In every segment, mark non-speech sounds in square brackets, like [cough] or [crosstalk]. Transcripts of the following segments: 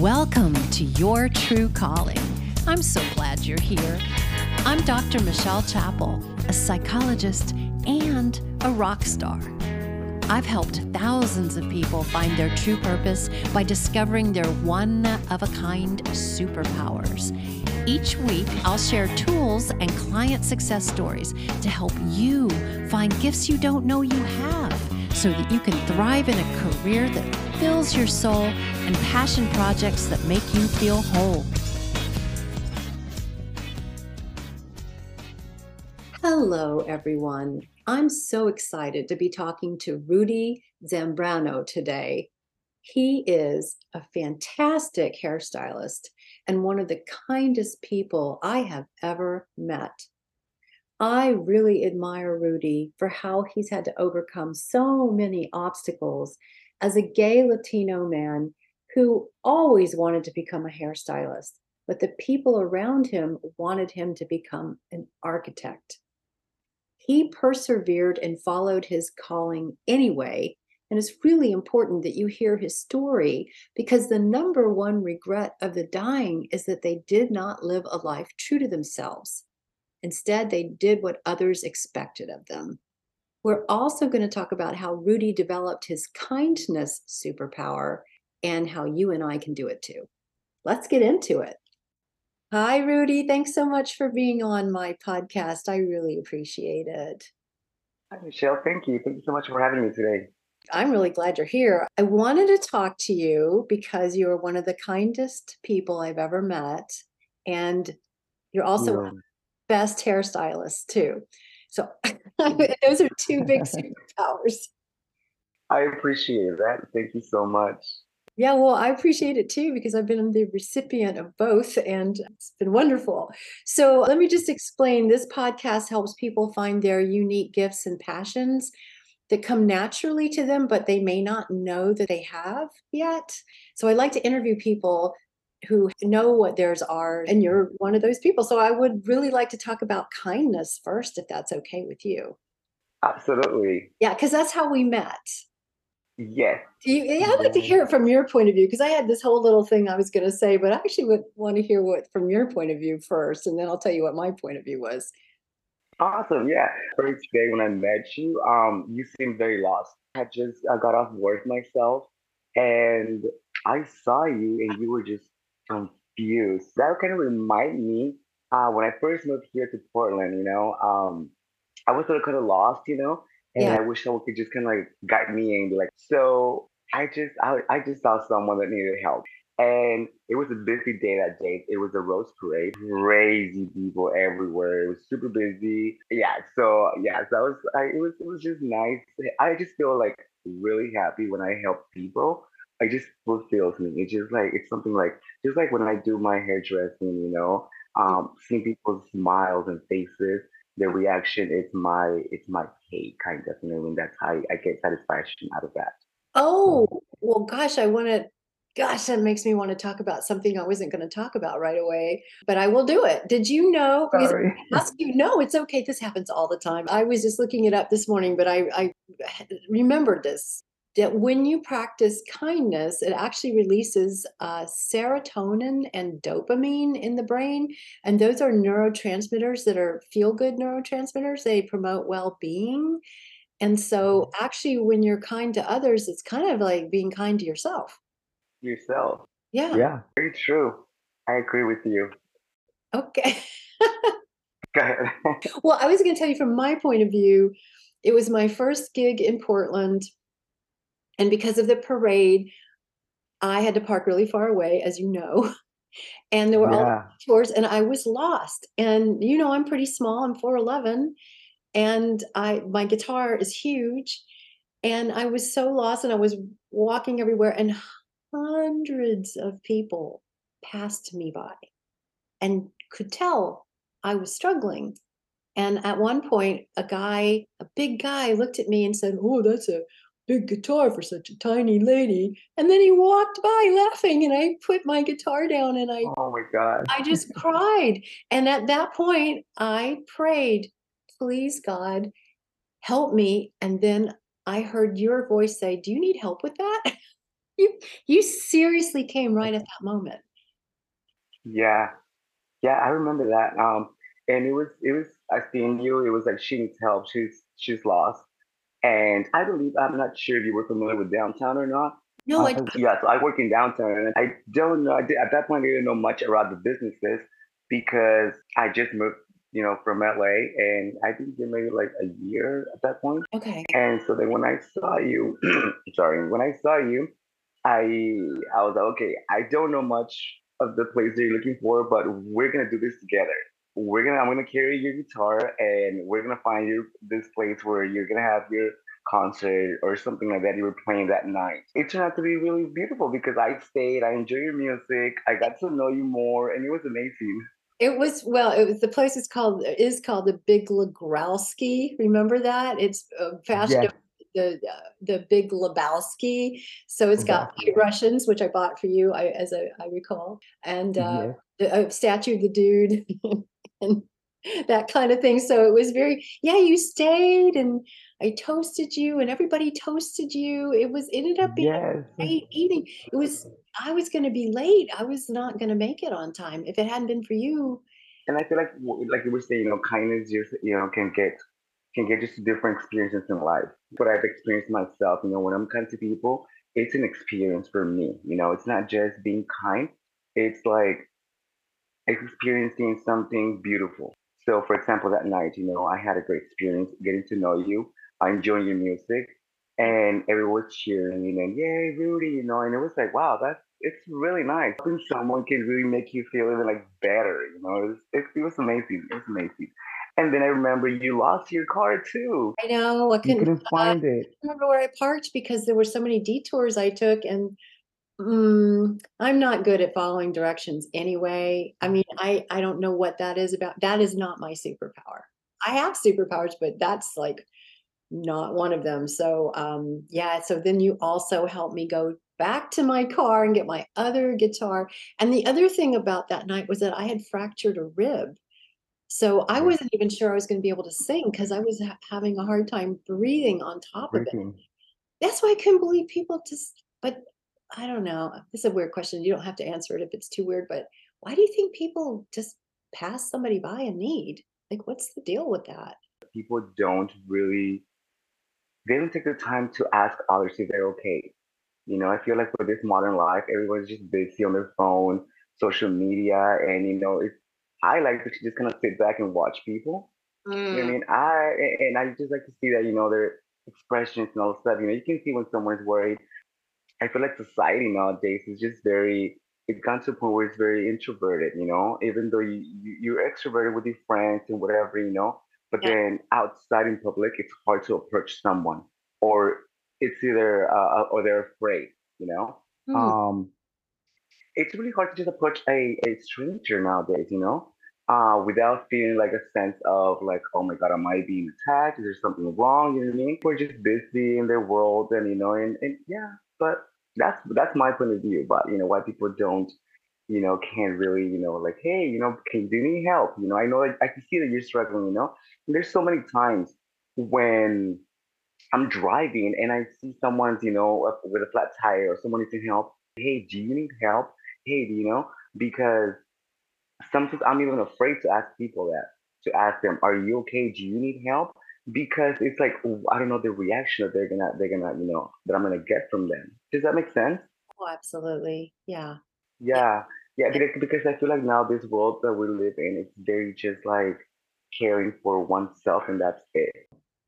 Welcome to Your True Calling. I'm so glad you're here. I'm Dr. Michelle Chappel, a psychologist and a rock star. I've helped thousands of people find their true purpose by discovering their one of a kind superpowers. Each week, I'll share tools and client success stories to help you find gifts you don't know you have so that you can thrive in a career that fills your soul and passion projects that make you feel whole. Hello, everyone. I'm so excited to be talking to Rudy Zambrano today. He is a fantastic hairstylist and one of the kindest people I have ever met. I really admire Rudy for how he's had to overcome so many obstacles as a gay Latino man who always wanted to become a hairstylist, but the people around him wanted him to become an architect. He persevered and followed his calling anyway. And it's really important that you hear his story because the number one regret of the dying is that they did not live a life true to themselves. Instead, they did what others expected of them. We're also going to talk about how Rudy developed his kindness superpower and how you and I can do it too. Let's get into it. Hi, Rudy. Thanks so much for being on my podcast. I really appreciate it. Hi, Michelle. Thank you. Thank you so much for having me today. I'm really glad you're here. I wanted to talk to you because you're one of the kindest people I've ever met. And you're also yeah. best hairstylist, too. So [laughs] those are two big superpowers. I appreciate that. Thank you so much. Yeah, well, I appreciate it too because I've been the recipient of both and it's been wonderful. So, let me just explain this podcast helps people find their unique gifts and passions that come naturally to them, but they may not know that they have yet. So, I like to interview people who know what theirs are, and you're one of those people. So, I would really like to talk about kindness first, if that's okay with you. Absolutely. Yeah, because that's how we met. Yes. You, yeah, I'd like to hear it from your point of view because I had this whole little thing I was going to say, but I actually would want to hear what from your point of view first, and then I'll tell you what my point of view was. Awesome. Yeah. First day when I met you, um, you seemed very lost. I just I got off work myself, and I saw you, and you were just confused. That kind of remind me uh, when I first moved here to Portland. You know, um, I was sort of kind of lost. You know, and yeah. I wish someone could just kind of like guide me and be like, so I just I, I just saw someone that needed help. And it was a busy day that day. It was a rose parade, crazy people everywhere. It was super busy. Yeah. So yeah, so I was I, it was it was just nice. I just feel like really happy when I help people. I just fulfills me. It's just like it's something like just like when I do my hairdressing, you know, um, seeing people's smiles and faces the reaction is my it's my take kind of you know and that's how I get satisfaction out of that. Oh well, gosh, I want to. Gosh, that makes me want to talk about something I wasn't going to talk about right away, but I will do it. Did you know? Sorry. Ask you. No, it's okay. This happens all the time. I was just looking it up this morning, but I, I remembered this that when you practice kindness, it actually releases uh, serotonin and dopamine in the brain. And those are neurotransmitters that are feel good neurotransmitters. They promote well being. And so, mm-hmm. actually, when you're kind to others, it's kind of like being kind to yourself. Yourself. Yeah. Yeah. Very true. I agree with you. Okay. [laughs] Go ahead. well, I was going to tell you from my point of view, it was my first gig in Portland and because of the parade, I had to park really far away, as you know. [laughs] And there were yeah. all tours, and I was lost. And you know, I'm pretty small. I'm 4'11, and I my guitar is huge. And I was so lost, and I was walking everywhere, and hundreds of people passed me by and could tell I was struggling. And at one point, a guy, a big guy, looked at me and said, Oh, that's a big guitar for such a tiny lady. And then he walked by laughing, and I put my guitar down and I, oh my God, I just [laughs] cried. And at that point, I prayed, please, God, help me. And then I heard your voice say, Do you need help with that? [laughs] you you seriously came right at that moment. Yeah, yeah, I remember that. Um, and it was it was I seen you. It was like she needs help. She's she's lost, and I believe I'm not sure if you were familiar with downtown or not. No, I Uh, yeah, so I work in downtown, and I don't know. I did, at that point, I didn't know much about the businesses because I just moved, you know, from LA, and I think it maybe like a year at that point. okay. And so then when I saw you, [clears throat] sorry, when I saw you, I I was like, okay, I don't know much of the place that you're looking for, but we're gonna do this together. We're gonna I'm gonna carry your guitar and we're gonna find you this place where you're gonna have your concert or something like that you were playing that night. It turned out to be really beautiful because I stayed, I enjoyed your music, I got to know you more, and it was amazing. It was well, it was the place is called is called the Big Legrowski. Remember that? It's uh, fast Yes. the uh, the Big Lebowski. So it's got white Russians, which I bought for you, I, as I, I recall, and uh, Yes. the uh, statue of the dude [laughs] and [laughs] that kind of thing. So it was very yeah. You stayed, and I toasted you, and everybody toasted you. It was ended up being Yes. great evening. It was I was going to be late. I was not going to make it on time if it hadn't been for you. And I feel like, like you were saying, you know, kindness just, you know, can get can get just different experiences in life. What I've experienced myself, you know, when I'm kind to people, it's an experience for me. You know, it's not just being kind. It's like experiencing something beautiful. So, for example, that night, you know, I had a great experience getting to know you. Uh, I enjoyed your music, and everyone was cheering, you know, yay, Rudy, you know, and it was like, wow, that's it's really nice. Think someone can really make you feel even like better, you know. It was, it, it was amazing. It was amazing. And then I remember you lost your car too. I know I couldn't couldn't find it. I remember where I parked because there were so many detours I took, and mm, I'm not good at following directions anyway. I mean, I I don't know what that is about. That is not my superpower. I have superpowers, but that's like not one of them. So um yeah, so then you also helped me go back to my car and get my other guitar. And the other thing about that night was that I had fractured a rib. So I wasn't even sure I was going to be able to sing because I was ha- having a hard time breathing on top of it. That's why I couldn't believe people just but I don't know. This is a weird question. You don't have to answer it if it's too weird, but why do you think people just pass somebody by in need? Like what's the deal with that? People don't really, they don't take the time to ask others if they're okay. You know, I feel like with this modern life, everyone's just busy on their phone, social media, and you know, it's I like to just kind of sit back and watch people. You know I Mm, mean, I and I just like to see that you know their expressions and all that stuff. You know, you can see when someone's worried. I feel like society nowadays is just very. It's gone to a point where it's very introverted. You know, even though you, you you're extroverted with your friends and whatever, you know, but Yeah. then outside in public, it's hard to approach someone, or it's either uh, or they're afraid. You know, mm, um, it's really hard to just approach a, a stranger nowadays, you know, uh, without feeling like a sense of like, oh my God, am I being attacked? Is there something wrong? You know what I mean? We're just busy in their world and, you know, and, and yeah, but that's, that's my point of view about, you know, why people don't, you know, can't really, you know, like, hey, you know, can do you need help? You know, I know, I can see that you're struggling, you know, and there's so many times when I'm driving and I see someone's, you know, with a flat tire or someone needs help. Hey, do you need help? Hey, do you know? Because sometimes I'm even afraid to ask people that, to ask them, are you okay? Do you need help? Because it's like I don't know the reaction that they're gonna they're gonna you know that I'm gonna get from them. Does that make sense? oh, absolutely. Yeah. Yeah, yeah. Because, because I feel like now this world that we live in, it's very just like caring for oneself and that's it.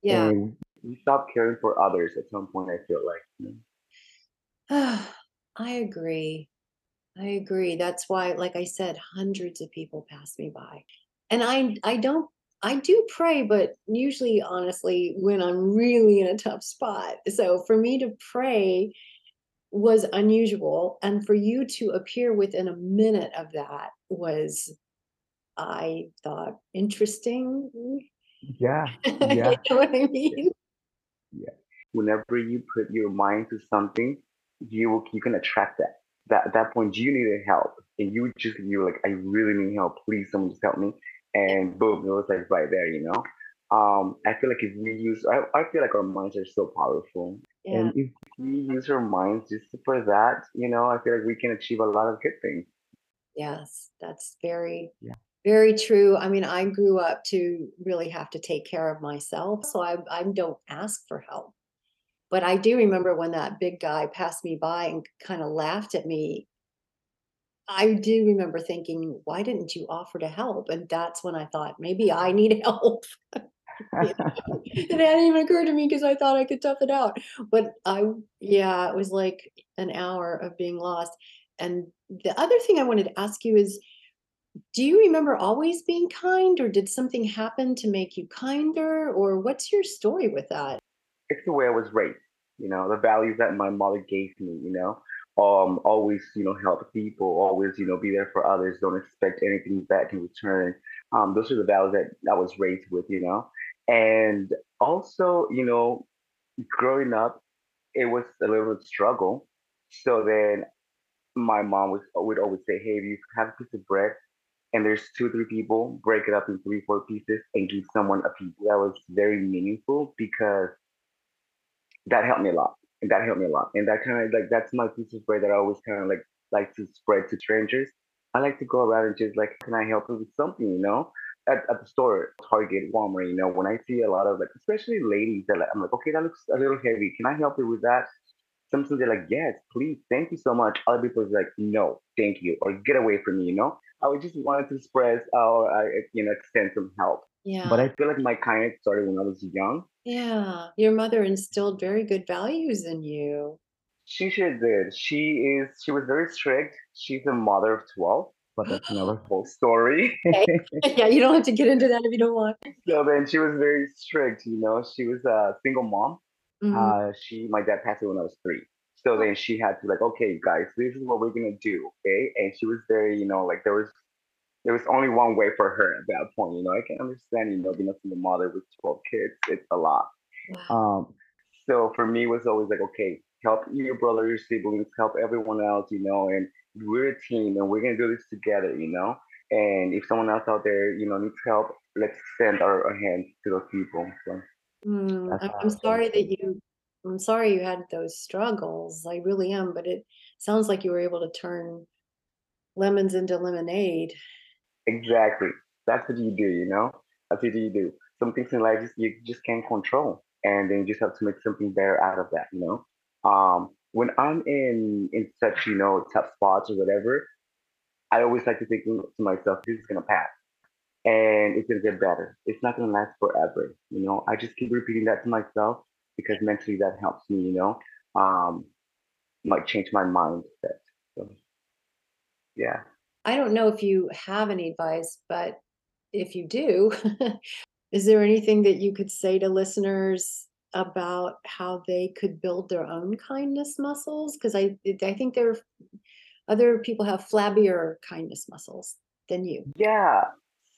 Yeah. And We stop caring for others at some point. I feel like. you know? [sighs] I agree. I agree. That's why, like I said, hundreds of people pass me by. And I I don't I do pray, but usually honestly when I'm really in a tough spot. So for me to pray was unusual. And for you to appear within a minute of that was, I thought, interesting. yeah, [laughs] you yeah, know what I mean? Yeah. whenever you put your mind to something, you will you can attract that. That at that point you needed help, and you just you're like, I really need help. Please, someone just help me. And boom, it was like right there, you know. Um, I feel like if we use, I, I feel like our minds are so powerful. Yeah. And if we use our minds just for that, you know, I feel like we can achieve a lot of good things. Yes, that's very, Yeah. very true. I mean, I grew up to really have to take care of myself, so I I don't ask for help. But I do remember when that big guy passed me by and kind of laughed at me. I do remember thinking, "Why didn't you offer to help?" And that's when I thought, maybe I [laughs] need [laughs] help. It hadn't even occurred to me because I thought I could tough it out. But I, yeah, it was like an hour of being lost. And the other thing I wanted to ask you is, do you remember always being kind, or did something happen to make you kinder, or what's your story with that? It's the way I was raised, you know, the values that my mother gave me, you know. Um, always, you know, help people, always, you know, be there for others, don't expect anything back in return. Um, those are the values that I was raised with, you know. And also, you know, growing up, it was a little struggle. So then my mom was would always say, "Hey, if you have a piece of bread and there's two, three people, break it up in three, four pieces and give someone a piece." That was very meaningful because that helped me a lot, and that helped me a lot, and that kind of like that's my piece of bread that I always kind of like like to spread to strangers. I like to go around and just like, can I help you with something, you know? At, at the store, Target, Walmart, you know, when I see a lot of like, especially ladies that like, I'm like, okay, that looks a little heavy. Can I help you with that? Sometimes they're like, yes, please, thank you so much. Other people is like, no, thank you, or get away from me, you know? I would just wanted to express uh, or I, you know, extend some help. Yeah. But I feel like my kindness started when I was young. Yeah. Your mother instilled very good values in you. She sure did. She is, she was very strict. She's a mother of 12, but that's another [gasps] whole story. Okay. [laughs] Yeah, you don't have to get into that if you don't want. so then she was very strict, you know. She was a single mom. Mhm. Uh, she, my dad passed away when I was three. So then she had to like, okay, guys, this is what we're gonna do, okay? And she was very, you know, like there was there was only one way for her at that point, you know. I can understand, you know, being a single mother with 12 kids, it's a lot. Wow. Um, so for me, it was always like, okay, help your brother, your siblings, help everyone else, you know, and we're a team and we're gonna do this together, you know. And if someone else out there, you know, needs help, let's extend our, our hands to those people. So Mm, I'm I'm sorry that you I'm sorry you had those struggles. I really am, but it sounds like you were able to turn lemons into lemonade. Exactly. That's what you do, you know? That's what you do. Some things in life you just can't control. And then you just have to make something better out of that, you know? Um, when I'm in in such, you know, tough spots or whatever, I always like to think to myself, this is gonna pass and it's gonna get better. It's not gonna last forever, you know. I just keep repeating that to myself because mentally that helps me, you know. Um, might change my mindset. So yeah. I don't know if you have any advice, but if you do, [laughs] is there anything that you could say to listeners about how they could build their own kindness muscles? Because I I think there other people have flabbier kindness muscles than you. Yeah.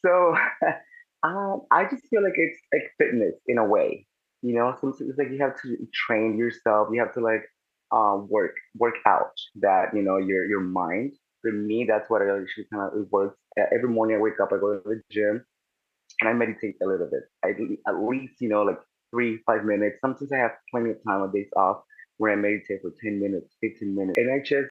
So [laughs] um, I just feel like it's like fitness in a way. You know, sometimes it's like you have to train yourself. You have to like um, work work out that you know your your mind. For me, that's what I usually kind of it works. Every morning I wake up, I go to the gym and I meditate a little bit. I at least you know like three five minutes. Sometimes I have plenty of time on days off where I meditate for ten minutes, fifteen minutes, and I just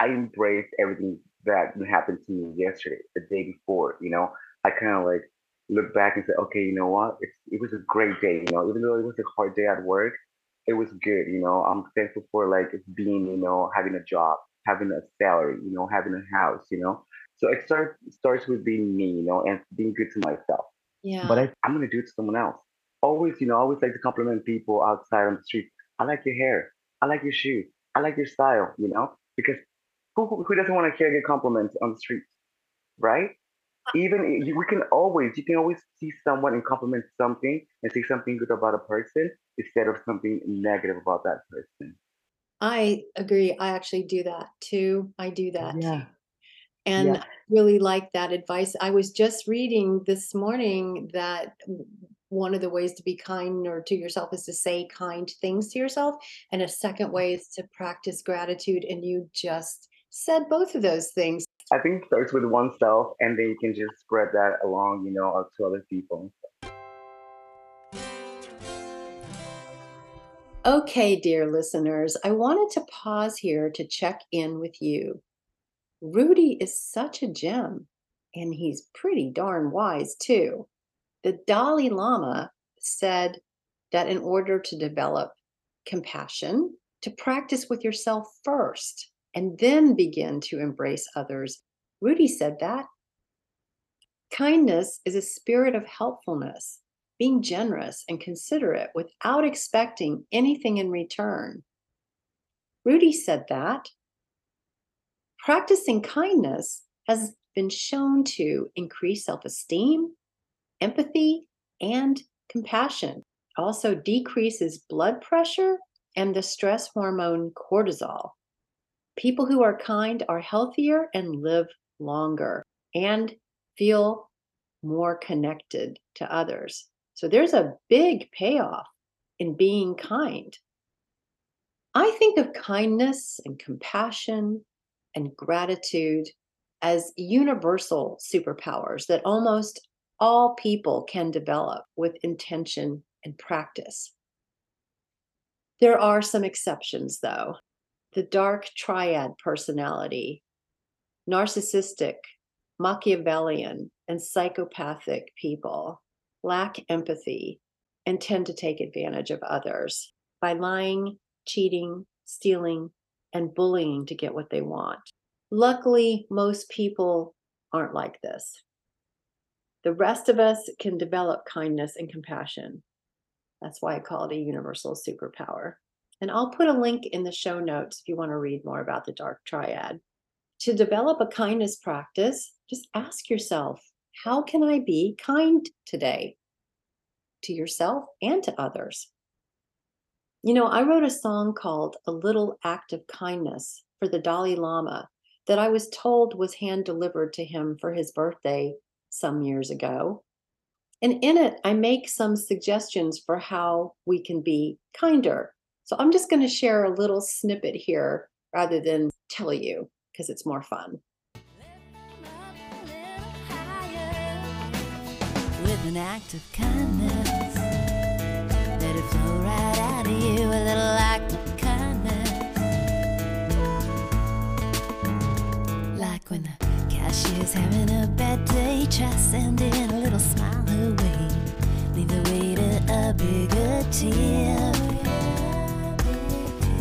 I embrace everything that happened to me yesterday, the day before. You know, I kind of like look back and say, okay, you know what? It's, it was a great day. You know, even though it was a hard day at work, it was good. You know, I'm thankful for like being, you know, having a job, having a salary, you know, having a house. You know, so it starts starts with being me, you know, and being good to myself. But Yeah. I, I'm gonna do it to someone else. Always, you know, I always like to compliment people outside on the street. I like your hair. I like your shoes. I like your style. You know, because who who who doesn't want to hear good compliments on the street, right? Uh, Even you, we can always you can always see someone and compliment something and say something good about a person instead of something negative about that person. I agree. I actually do that too. I do oh, that. Yeah, And yeah, I really like that advice. I was just reading this morning that one of the ways to be kind or to yourself is to say kind things to yourself. And a second mm. way is to practice gratitude. And you just said both of those things. I think it starts with oneself, and then you can just spread that along, you know, to other people. Okay, dear listeners, I wanted to pause here to check in with you. Rudy is such a gem, and he's pretty darn wise too. The Dalai Lama said that in order to develop compassion, to practice with yourself first and then begin to embrace others. Rudy said that. Kindness is a spirit of helpfulness being generous and considerate without expecting anything in return. Rudy said that. Practicing kindness has been shown to increase self esteem, empathy, and compassion. Also decreases blood pressure and the stress hormone cortisol. People who are kind are healthier and live longer and feel more connected to others. So there's a big payoff in being kind. I think of kindness and compassion and gratitude as universal superpowers that almost all people can develop with intention and practice. There are some exceptions, though. The dark triad personality, narcissistic, Machiavellian, and psychopathic people lack empathy, and tend to take advantage of others by lying, cheating, stealing, and bullying to get what they want. Luckily, most people aren't like this. The rest of us can develop kindness and compassion. That's why I call it a universal superpower. And I'll put a link in the show notes if you want to read more about the dark triad. To develop a kindness practice, just ask yourself how can I be kind today to yourself and to others? You know, I wrote a song called A Little Act of Kindness for the Dalai Lama that I was told was hand delivered to him for his birthday some years ago. And in it, I make some suggestions for how we can be kinder. So I'm just going to share a little snippet here rather than tell you because it's more fun. An act of kindness. Let it flow right out of you, a little act of kindness. Like when the cashier's having a bad day, try sending a little smile her way. Leave the waiter a bigger tip.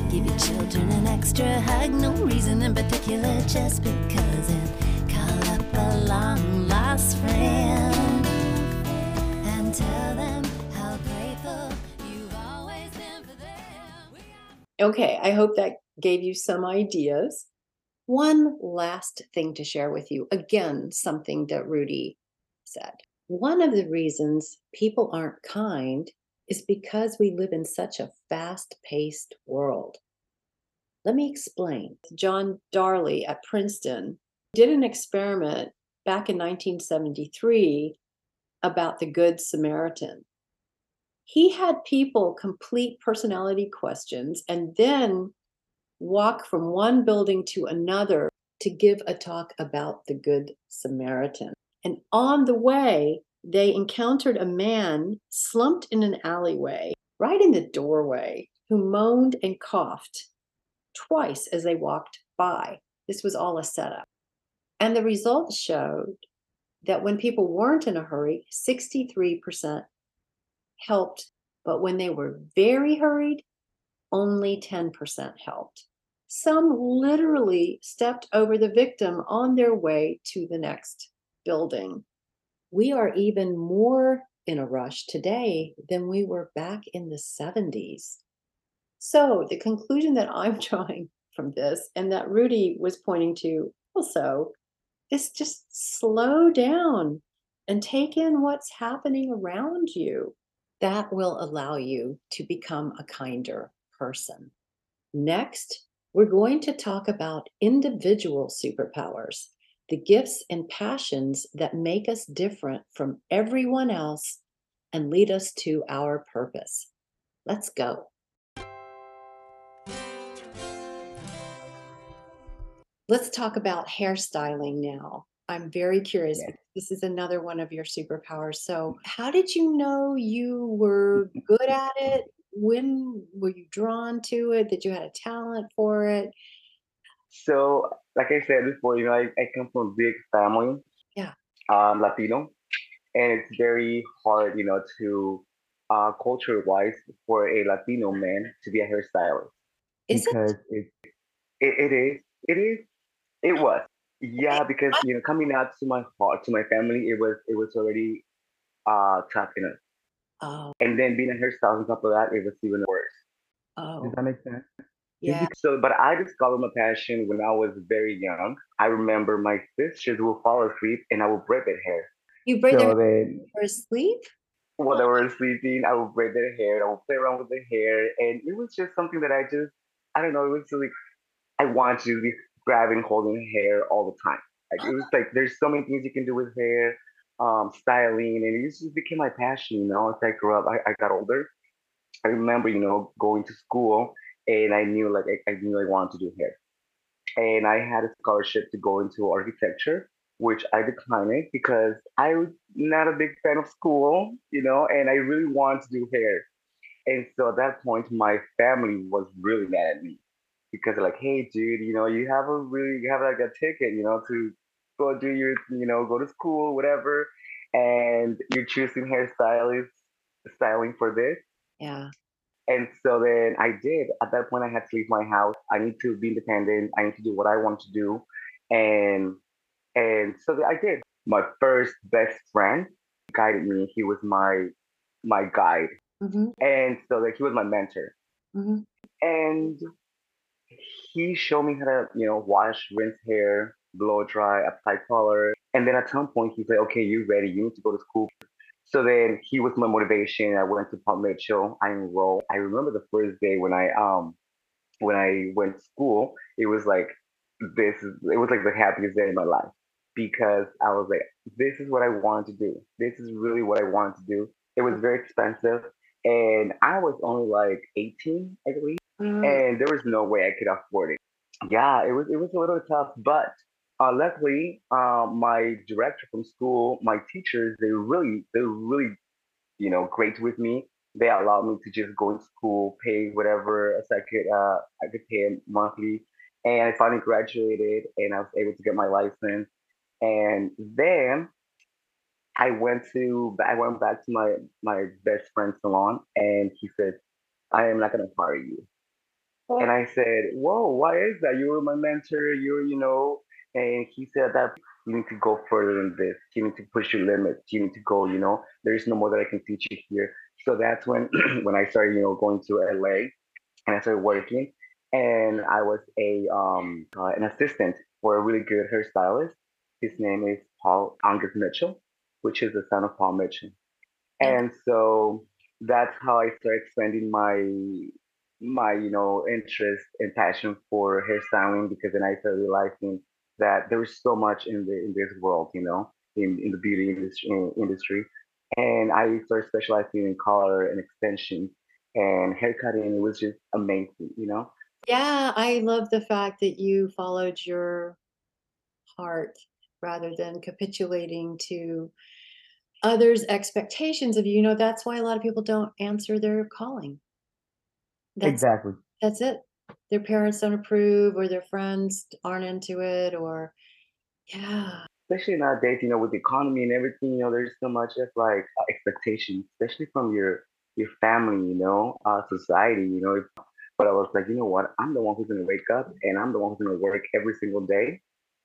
Give your children an extra hug, no reason in particular, just because. And call up a long lost friend. Okay, I hope that gave you some ideas. One last thing to share with you. Again, something that Rudy said. One of the reasons people aren't kind is because we live in such a fast paced world. Let me explain. John Darley at Princeton did an experiment back in 1973 about the Good Samaritan he had people complete personality questions and then walk from one building to another to give a talk about the Good Samaritan. And on the way, they encountered a man slumped in an alleyway, right in the doorway, who moaned and coughed twice as they walked by. This was all a setup. And the results showed that when people weren't in a hurry, 63% helped, but when they were very hurried, only 10% helped. Some literally stepped over the victim on their way to the next building. We are even more in a rush today than we were back in the 70s. So, the conclusion that I'm [laughs] drawing from this, and that Rudy was pointing to also, is just slow down and take in what's happening around you that will allow you to become a kinder person. Next, we're going to talk about individual superpowers, the gifts and passions that make us different from everyone else and lead us to our purpose. Let's go. Let's talk about hairstyling now. I'm very curious. Yeah. This is another one of your superpowers. So, how did you know you were good at it? when were you drawn to it? That you had a talent for it? So, like I said before, you know, I, I come from a big family, Yeah. um, Latino, and it's very hard, you know, to uh, culture-wise for a Latino man to be a hairstylist Is it? because it, it, it is, it is, it was. Yeah, because you know, coming out to my heart, to my family, it was, it was already uh tough enough, Oh, and then being a hairstylist on top of that, it was even worse. oh Does that make sense? Yeah. So, but I discovered my passion when I was very young. I remember my sisters would fall asleep and I would braid their hair. You braid their So then, hair asleep? while they were sleeping, I would braid their hair. I would play around with their hair, and it was just something that I just, I don't know, it was like I wanted to be grabbing, holding hair all the time. Like it was like there's so many things you can do with hair, um, styling, and it just became my passion. You know, as I grew up, I, I got older. I remember, you know, going to school, and I knew like I, I knew I wanted to do hair. and I had a scholarship to go into architecture, which I declined it because I was not a big fan of school, you know, and I really wanted to do hair. And so at that point, my family was really mad at me because like, hey, dude, you know, you have a really, you have like a ticket, you know, to go do your, you know, go to school, whatever, and you're choosing hairstylist styling for this. Yeah. And so then I did. At that point, I had to leave my house. I need to be independent. I need to do what I want to do. And and so I did. My first best friend guided me. He was my my guide. hmm And so like he was my mentor. hmm And he showed me how to, you know, wash, rinse hair, blow dry, apply color. And then at some point he's like, okay, you're ready? You need to go to school. So then he was my motivation. I went to Paul Mitchell. I enrolled. I remember the first day when I um when I went to school, it was like this is it was like the happiest day in my life because I was like, this is what I wanted to do. This is really what I wanted to do. It was very expensive and I was only like 18, I believe, Mm, and there was no way I could afford it. Yeah, it was it was a little tough, but uh, luckily, uh, my director from school, my teachers, they really they really you know, great with me. They allowed me to just go to school, pay whatever as I could, uh, I could pay monthly. And I finally graduated and I was able to get my license. And then I went to, I went back to my, my best friend's salon and he said, I am not going to fire you. And I said, Whoa, why is that? You were my mentor, you're, you know. And he said that you need to go further than this. You need to push your limits. You need to go, you know, there's no more that I can teach you here. So that's when [clears throat] when I started, you know, going to LA and I started working. And I was a um uh, an assistant for a really good hairstylist. His name is Paul Angus Mitchell, which is the son of Paul Mitchell. And so that's how I started expanding my my you know interest and passion for hairstyling because then I started realizing that there is so much in the in this world, you know, in, in the beauty industry industry. And I started specializing in color and extensions and haircutting. It was just amazing, you know. Yeah, I love the fact that you followed your heart rather than capitulating to others' expectations of you. You know, that's why a lot of people don't answer their calling. That's Exactly. that's it. Their parents don't approve or their friends aren't into it or yeah. Especially nowadays, you know, with the economy and everything, you know, there's so much of like expectations, especially from your your family, you know, uh, society, you know. But I was like, you know what? I'm the one who's gonna wake up and I'm the one who's gonna work every single day,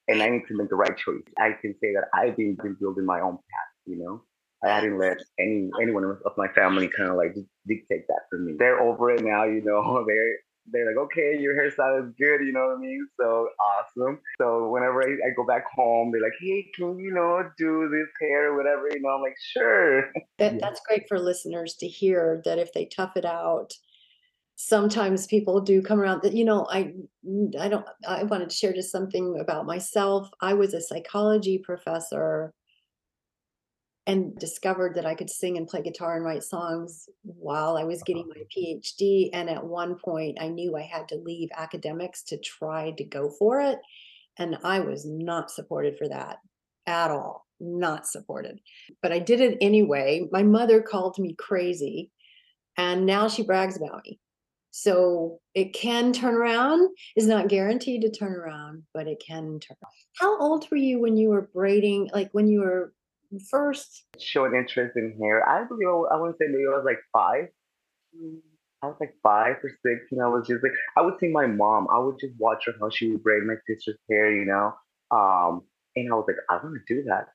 and I need to make the right choice. I can say that I've been, been building my own path, you know. I didn't let any anyone of my family kind of like dictate that for me. They're over it now, you know. [laughs] They're they're like, okay, your hairstyle is good, you know what I mean? So awesome. So whenever I, I go back home, they're like, hey, can you, you know, do this hair or whatever? You know, I'm like, sure. That that's great for listeners to hear that if they tough it out, sometimes people do come around that, you know, I I don't I wanted to share just something about myself. I was a psychology professor and discovered that I could sing and play guitar and write songs while I was getting my PhD. And at one point, I knew I had to leave academics to try to go for it. And I was not supported for that at all, not supported. But I did it anyway. My mother called me crazy And now she brags about me. So it can turn around. It's not guaranteed to turn around, but it can turn. Around. How old were you when you were braiding? Like when you were first showing interest in hair? I believe I, I want to say maybe I was like five. I was like five or six, and I was just like, I would see my mom. I would just watch her how she would braid my sister's hair, you know. Um, and I was like, I want to do that.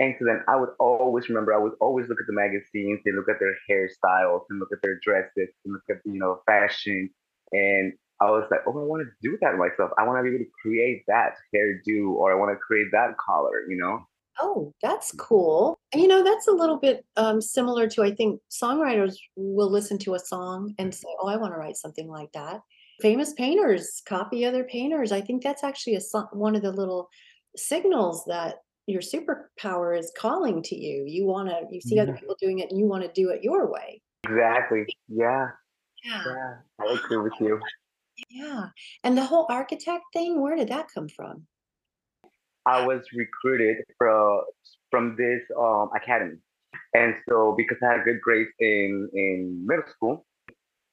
And so then I would always remember, I would always look at the magazines and look at their hairstyles and look at their dresses and look at, you know, fashion. And I was like, oh, I want to do that myself. I want to be able to create that hairdo or I want to create that collar, you know? Oh, that's cool. And you know, that's a little bit um, similar to I think songwriters will listen to a song and say, oh, I want to write something like that. Famous painters copy other painters. I think that's actually a one of the little signals that your superpower is calling to you. You want to, you see other people doing it and you want to do it your way. Exactly. Yeah. Yeah. Yeah. I agree with you. Yeah. And the whole architect thing, where did that come from? I was recruited from from this um, academy, and so because I had good grades in in middle school,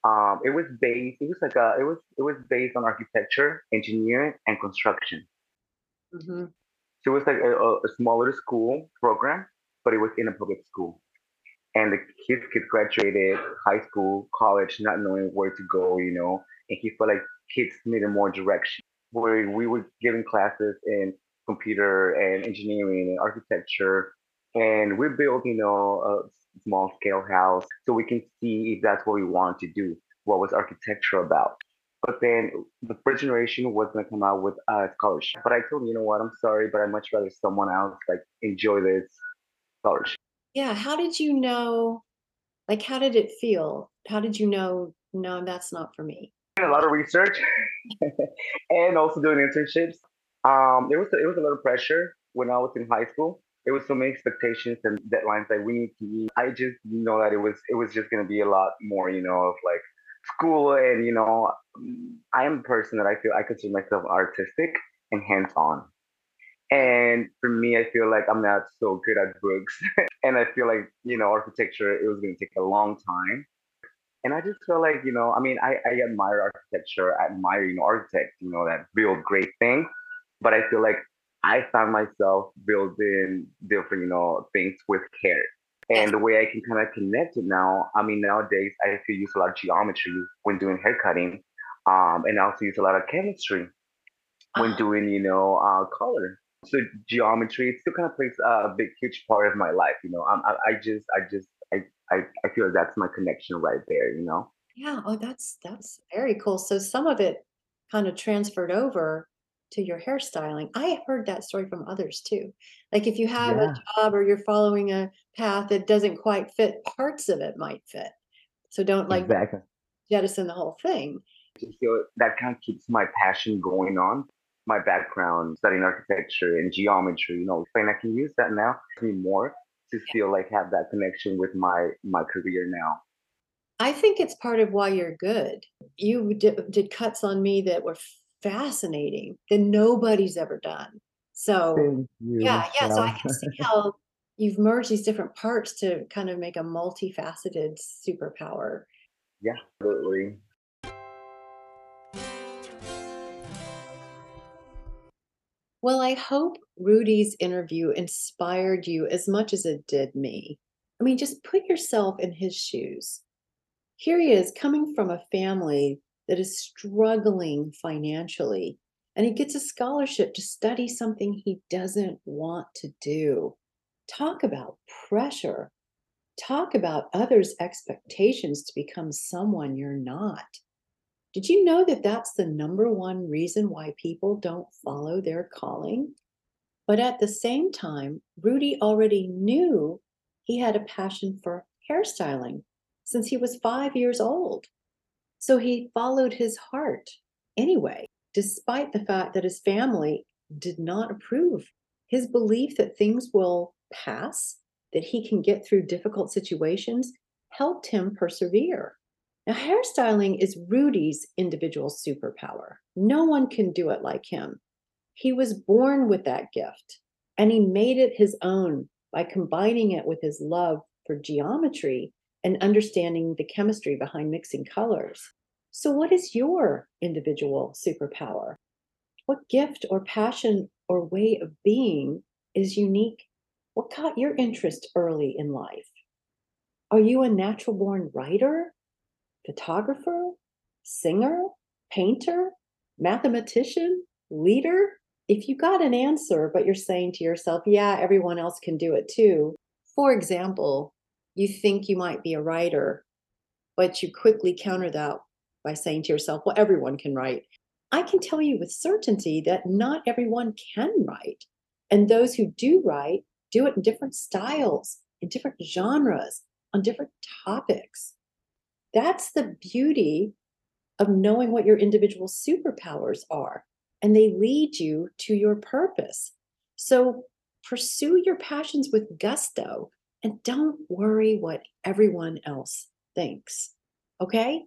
um, it was based. It was like a. It was it was based on architecture, engineering, and construction. Mm-hmm. So it was like a, a smaller school program, but it was in a public school. And the kids kids graduated high school, college, not knowing where to go, you know. And he felt like kids needed more direction. Where we were giving classes in computer and engineering and architecture, and we built, you know, a small scale house so we can see if that's what we want to do. What was architecture about? But then the first generation was gonna come out with a scholarship. But I told him, you know what, I'm sorry, but I'd much rather someone else like enjoy this scholarship. Yeah. How did you know? Like, how did it feel? How did you know? No, that's not for me. A lot of research, [laughs] and also doing internships. Um, it was it was a lot of pressure when I was in high school. It was so many expectations and deadlines that we need to meet. I just know that it was it was just gonna be a lot more, you know, of like school and you know i am a person that i feel i consider myself artistic and hands-on and for me i feel like i'm not so good at books [laughs] and i feel like you know architecture it was going to take a long time and i just feel like you know i mean i, I admire architecture I admire you know architects you know that build great things but i feel like i found myself building different you know things with care and the way I can kind of connect it now, I mean, nowadays I feel use a lot of geometry when doing hair cutting, um, and I also use a lot of chemistry when uh-huh. doing, you know, uh, color. So geometry, it still kind of plays a big, huge part of my life. You know, I, I just, I just, I, I, I feel that's my connection right there. You know. Yeah. Oh, that's that's very cool. So some of it kind of transferred over to your hairstyling. I heard that story from others too. Like if you have yeah. a job or you're following a path that doesn't quite fit, parts of it might fit. So don't like exactly. jettison the whole thing. So that kind of keeps my passion going on. My background studying architecture and geometry, you know, and I can use that now to more to feel like have that connection with my my career now. I think it's part of why you're good. You did, did cuts on me that were fascinating that nobody's ever done. So yeah, yeah. So I can see [laughs] how you've merged these different parts to kind of make a multifaceted superpower. Yeah, absolutely. Well, I hope Rudy's interview inspired you as much as it did me. I mean, just put yourself in his shoes. Here he is coming from a family that is struggling financially and he gets a scholarship to study something he doesn't want to do. Talk about pressure. Talk about others' expectations to become someone you're not. Did you know that that's the number one reason why people don't follow their calling? But at the same time, Rudy already knew he had a passion for hairstyling since he was five years old. So he followed his heart anyway, despite the fact that his family did not approve. His belief that things will pass, that he can get through difficult situations, helped him persevere. Now, hairstyling is Rudy's individual superpower. No one can do it like him. He was born with that gift and he made it his own by combining it with his love for geometry and understanding the chemistry behind mixing colors. So, what is your individual superpower? What gift or passion or way of being is unique? What caught your interest early in life? Are you a natural born writer, photographer, singer, painter, mathematician, leader? If you got an answer, but you're saying to yourself, yeah, everyone else can do it too. For example, you think you might be a writer, but you quickly counter that by saying to yourself, well, everyone can write. I can tell you with certainty that not everyone can write. And those who do write do it in different styles, in different genres, on different topics. That's the beauty of knowing what your individual superpowers are, and they lead you to your purpose. So pursue your passions with gusto and don't worry what everyone else thinks. Okay?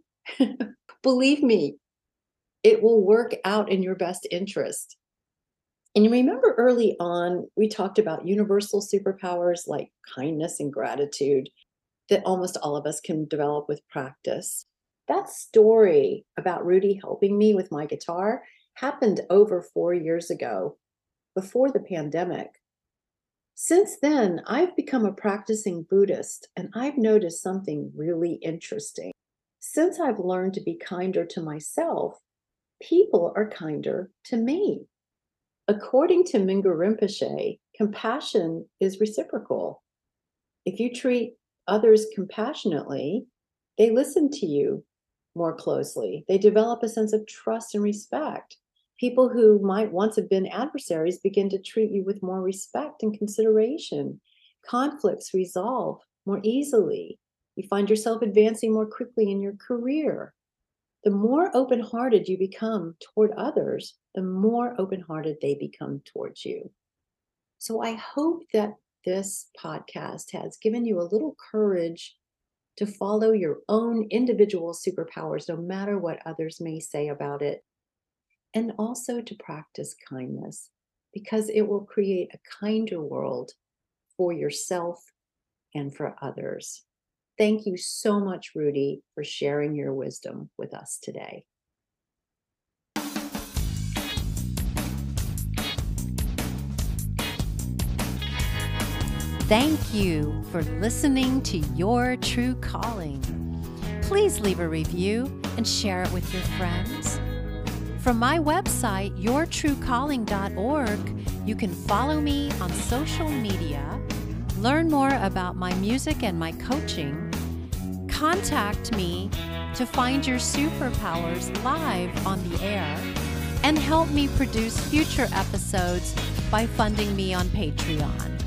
[laughs] Believe me, it will work out in your best interest. And you remember early on, we talked about universal superpowers like kindness and gratitude that almost all of us can develop with practice. That story about Rudy helping me with my guitar happened over four years ago, before the pandemic. Since then, I've become a practicing Buddhist and I've noticed something really interesting. Since I've learned to be kinder to myself, people are kinder to me. According to Mingyur Rinpoche, compassion is reciprocal. If you treat others compassionately, they listen to you more closely. They develop a sense of trust and respect people who might once have been adversaries begin to treat you with more respect and consideration. Conflicts resolve more easily. You find yourself advancing more quickly in your career. The more open hearted you become toward others, the more open hearted they become towards you. So I hope that this podcast has given you a little courage to follow your own individual superpowers, no matter what others may say about it and also to practice kindness because it will create a kinder world for yourself and for others. Thank you so much, Rudy, for sharing your wisdom with us today. Thank you for listening to Your True Calling. Please leave a review and share it with your friends. From my website, yourtruecalling.org, you can follow me on social media, learn more about my music and my coaching, contact me to find your superpowers live on the air, and help me produce future episodes by funding me on Patreon.